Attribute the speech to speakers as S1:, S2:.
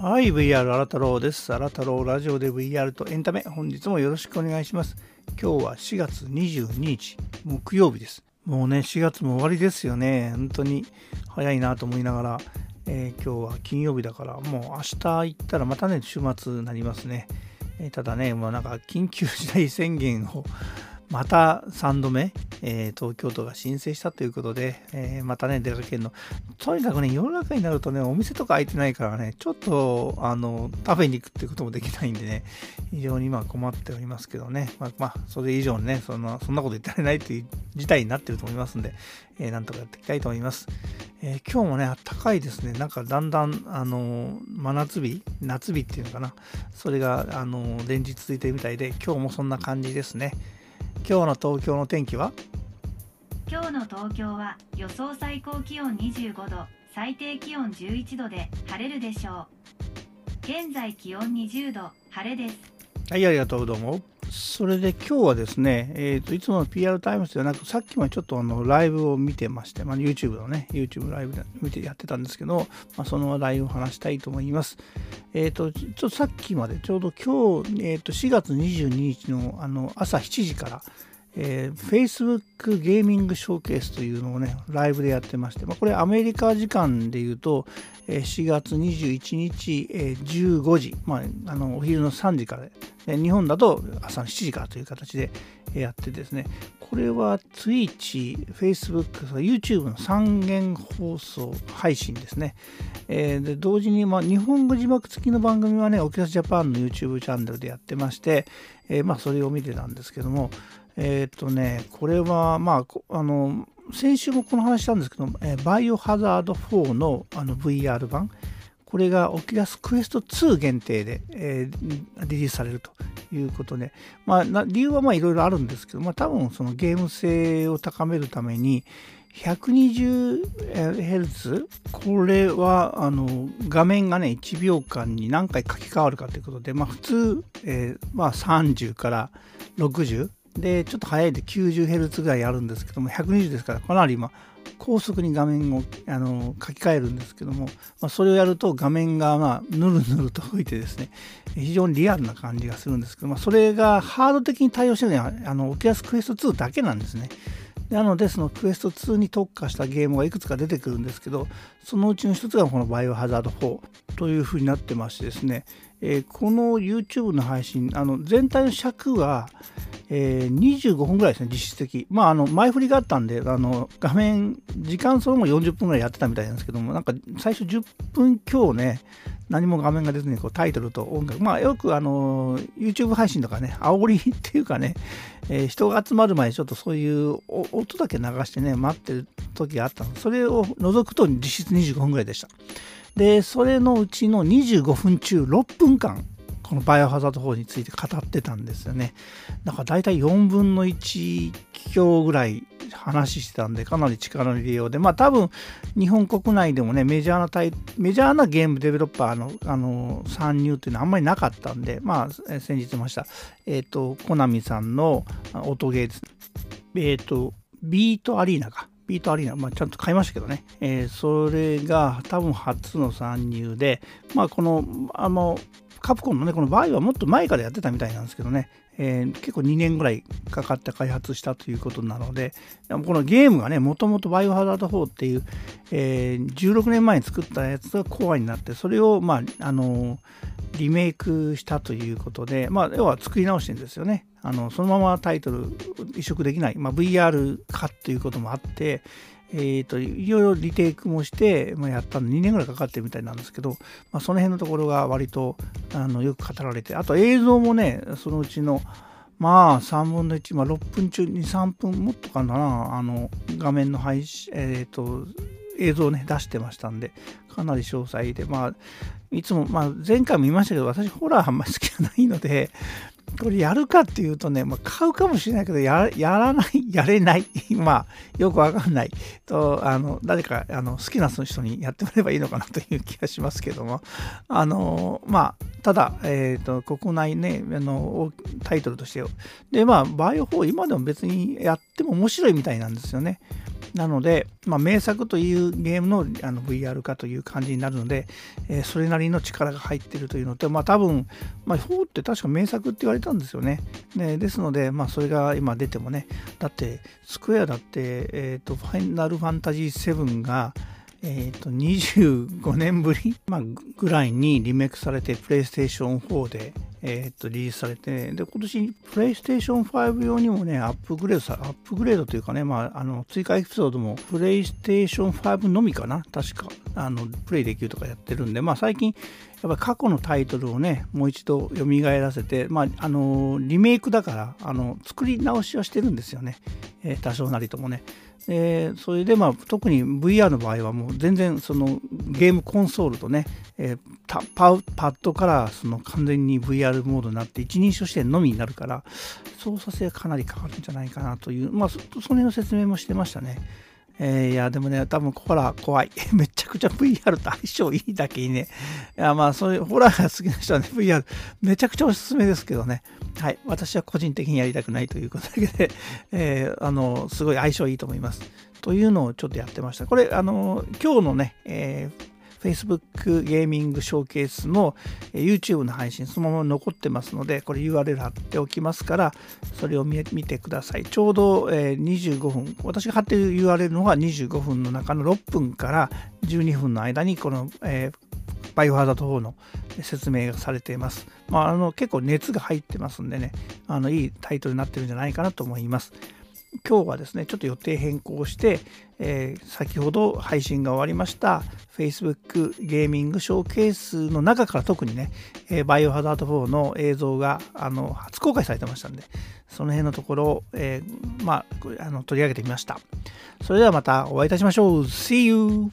S1: はい、VR 荒太郎です。荒太郎ラジオで VR とエンタメ、本日もよろしくお願いします。今日は4月22日、木曜日です。もうね、4月も終わりですよね。本当に早いなと思いながら、えー、今日は金曜日だから、もう明日行ったらまたね、週末になりますね。えー、ただね、もうなんか緊急事態宣言をまた3度目、えー、東京都が申請したということで、えー、またね、出かけるの。とにかくね、世の中になるとね、お店とか開いてないからね、ちょっと、あの、食べに行くってこともできないんでね、非常に今困っておりますけどね、まあ、まあ、それ以上にね、そんな、そんなこと言ってられないという事態になってると思いますんで、えー、なんとかやっていきたいと思います。えー、今日もね、あったかいですね。なんかだんだん、あの、真夏日夏日っていうのかな。それが、あの、連日続いてるみたいで、今日もそんな感じですね。今日の東京の天気は？
S2: 今日の東京は予想最高気温25度最低気温11度で晴れるでしょう。現在気温20度晴れです。
S1: はいありがとうどうもそれで今日はですね、えーと、いつもの PR タイムズではなくさっきもちょっとあのライブを見てまして、まあ、YouTube のね YouTube ライブで見てやってたんですけど、まあ、その話題を話したいと思います。えっ、ー、とちょっとさっきまでちょうど今日、えー、と4月22日のあの朝7時からえー、Facebook ゲーミングショーケースというのをね、ライブでやってまして、まあ、これアメリカ時間で言うと、えー、4月21日、えー、15時、まあ、あのお昼の3時からで、日本だと朝の7時からという形でやってですね、これは Twitch、Facebook、YouTube の3元放送配信ですね。えー、で同時に、まあ、日本語字幕付きの番組はね、オキラスジャパンの YouTube チャンネルでやってまして、えー、まあ、それを見てたんですけども、えっ、とね、これは、まあ、あの、先週もこの話したんですけど、えー、バイオハザード4のあの VR 版、これがオキラスクエスト2限定で、えー、リリースされるということで、まあ、理由はまあいろいろあるんですけど、まあ、多分そのゲーム性を高めるために、120Hz これはあの画面がね1秒間に何回書き換わるかということで、まあ、普通、えー、まあ、30から60で、ちょっと速いで 90Hz ぐらいあるんですけども、120ですからかなり今、高速に画面をあの書き換えるんですけども、まあ、それをやると画面がまあぬるぬると動いてですね、非常にリアルな感じがするんですけど、まあ、それがハード的に対応してるのは、あの、オキラスクエスト2だけなんですね。なので、そのクエスト2に特化したゲームがいくつか出てくるんですけど、そのうちの一つがこのバイオハザード4というふうになってましてですね、えー、この YouTube の配信、あの全体の尺は、えー、25分ぐらいですね、実質的。まあ、あの、前振りがあったんで、あの、画面、時間そのも40分ぐらいやってたみたいなんですけども、なんか最初10分強ね、何も画面が出ずにこうタイトルと音楽、まあ、よくあの、YouTube 配信とかね、煽りっていうかね、えー、人が集まる前にちょっとそういう音だけ流してね、待ってる時があったの。それを除くと実質25分ぐらいでした。で、それのうちの25分中6分間、このバイオハザード4について語ってたんですよね。だから大体4分の1強ぐらい話してたんで、かなり力の入れようで、まあ多分日本国内でもね、メジャーなタイメジャーなゲームデベロッパーのあの参入っていうのはあんまりなかったんで、まあ先日言いました、えっ、ー、と、コナミさんの音ゲーです。えっ、ー、と、ビートアリーナか。ビートアリーナ、まあ、ちゃんと買いましたけどね、えー、それが多分初の参入で、まあ、この、あの、カプコンのね、このバイはもっと前からやってたみたいなんですけどね、えー、結構2年ぐらいかかって開発したということなので、このゲームがね、もともとバイオハザード4っていう、えー、16年前に作ったやつがコアになって、それを、まあ、あのリメイクしたということで、まあ、要は作り直してるんですよね。あのそのままタイトル移植できない、まあ、VR 化ということもあって、えーと、いろいろリテイクもして、まあ、やったの2年ぐらいかかってるみたいなんですけど、まあ、その辺のところが割とあのよく語られてあと映像もねそのうちのまあ3分の1、まあ、6分中23分もっとかなあの画面の配信、えっ、ー、と映像をね出してましたんでかなり詳細でまあいつも、まあ、前回も言いましたけど私ホラーあんまり好きじゃないのでこれやるかっていうとね、まあ、買うかもしれないけどや、らない、やれない。まあ、よくわかんない。と、あの、誰か、あの、好きな人にやってもらえばいいのかなという気がしますけども、あの、まあ、ただ、えっ、ー、と、国内ね、あの、タイトルとして、で、まあ、バイオ4、今でも別にやっても面白いみたいなんですよね。なので、まあ、名作というゲームのあの VR 化という感じになるので、えー、それなりの力が入っているというのと、まあ、多分、まあ、4って確か名作って言われたんですよね。ねですので、まあ、それが今出てもね、だって、スクエアだって、えっ、ー、と、ファイナルファンタジー7が、えっ、ー、と、25年ぶり、まあ、ぐらいにリメイクされて、プレイステーション4で、えっ、と、リリースされて、で、今年、プレイステーション5用にもね、アップグレードさ、アップグレードというかね、まあ、あの、追加エピソードも、プレイステーション5のみかな確か、あの、プレイできるとかやってるんで、まあ、最近、やっぱ過去のタイトルをね、もう一度蘇らせて、まあ、あの、リメイクだから、あの、作り直しはしてるんですよね。えー、多少なりともね。えー、それでまあ特に VR の場合はもう全然そのゲームコンソールとね、えー、パパッドからその完全に VR モードになって一人称視点のみになるから操作性がかなり変わるんじゃないかなというまあその辺の説明もしてましたね。えー、いや、でもね、多分ホラー怖い。めちゃくちゃ VR と相性いいだけにね。いや、まあ、そういうホラーが好きな人はね、VR めちゃくちゃおすすめですけどね。はい。私は個人的にやりたくないということだけで、えー、あの、すごい相性いいと思います。というのをちょっとやってました。これ、あの、今日のね、えー Facebook ゲーミングショーケースの YouTube の配信そのまま残ってますので、これ URL 貼っておきますから、それを見てください。ちょうど25分、私が貼っている URL の方が25分の中の6分から12分の間に、この、えー、バイオハザード4の説明がされています。まあ、あの結構熱が入ってますんでね、あのいいタイトルになってるんじゃないかなと思います。今日はですね、ちょっと予定変更して、えー、先ほど配信が終わりました Facebook ゲーミングショーケースの中から特にね、えー、バイオハザード4の映像があの初公開されてましたんで、その辺のところを、えー、まあ、あの取り上げてみました。それではまたお会いいたしましょう。See you!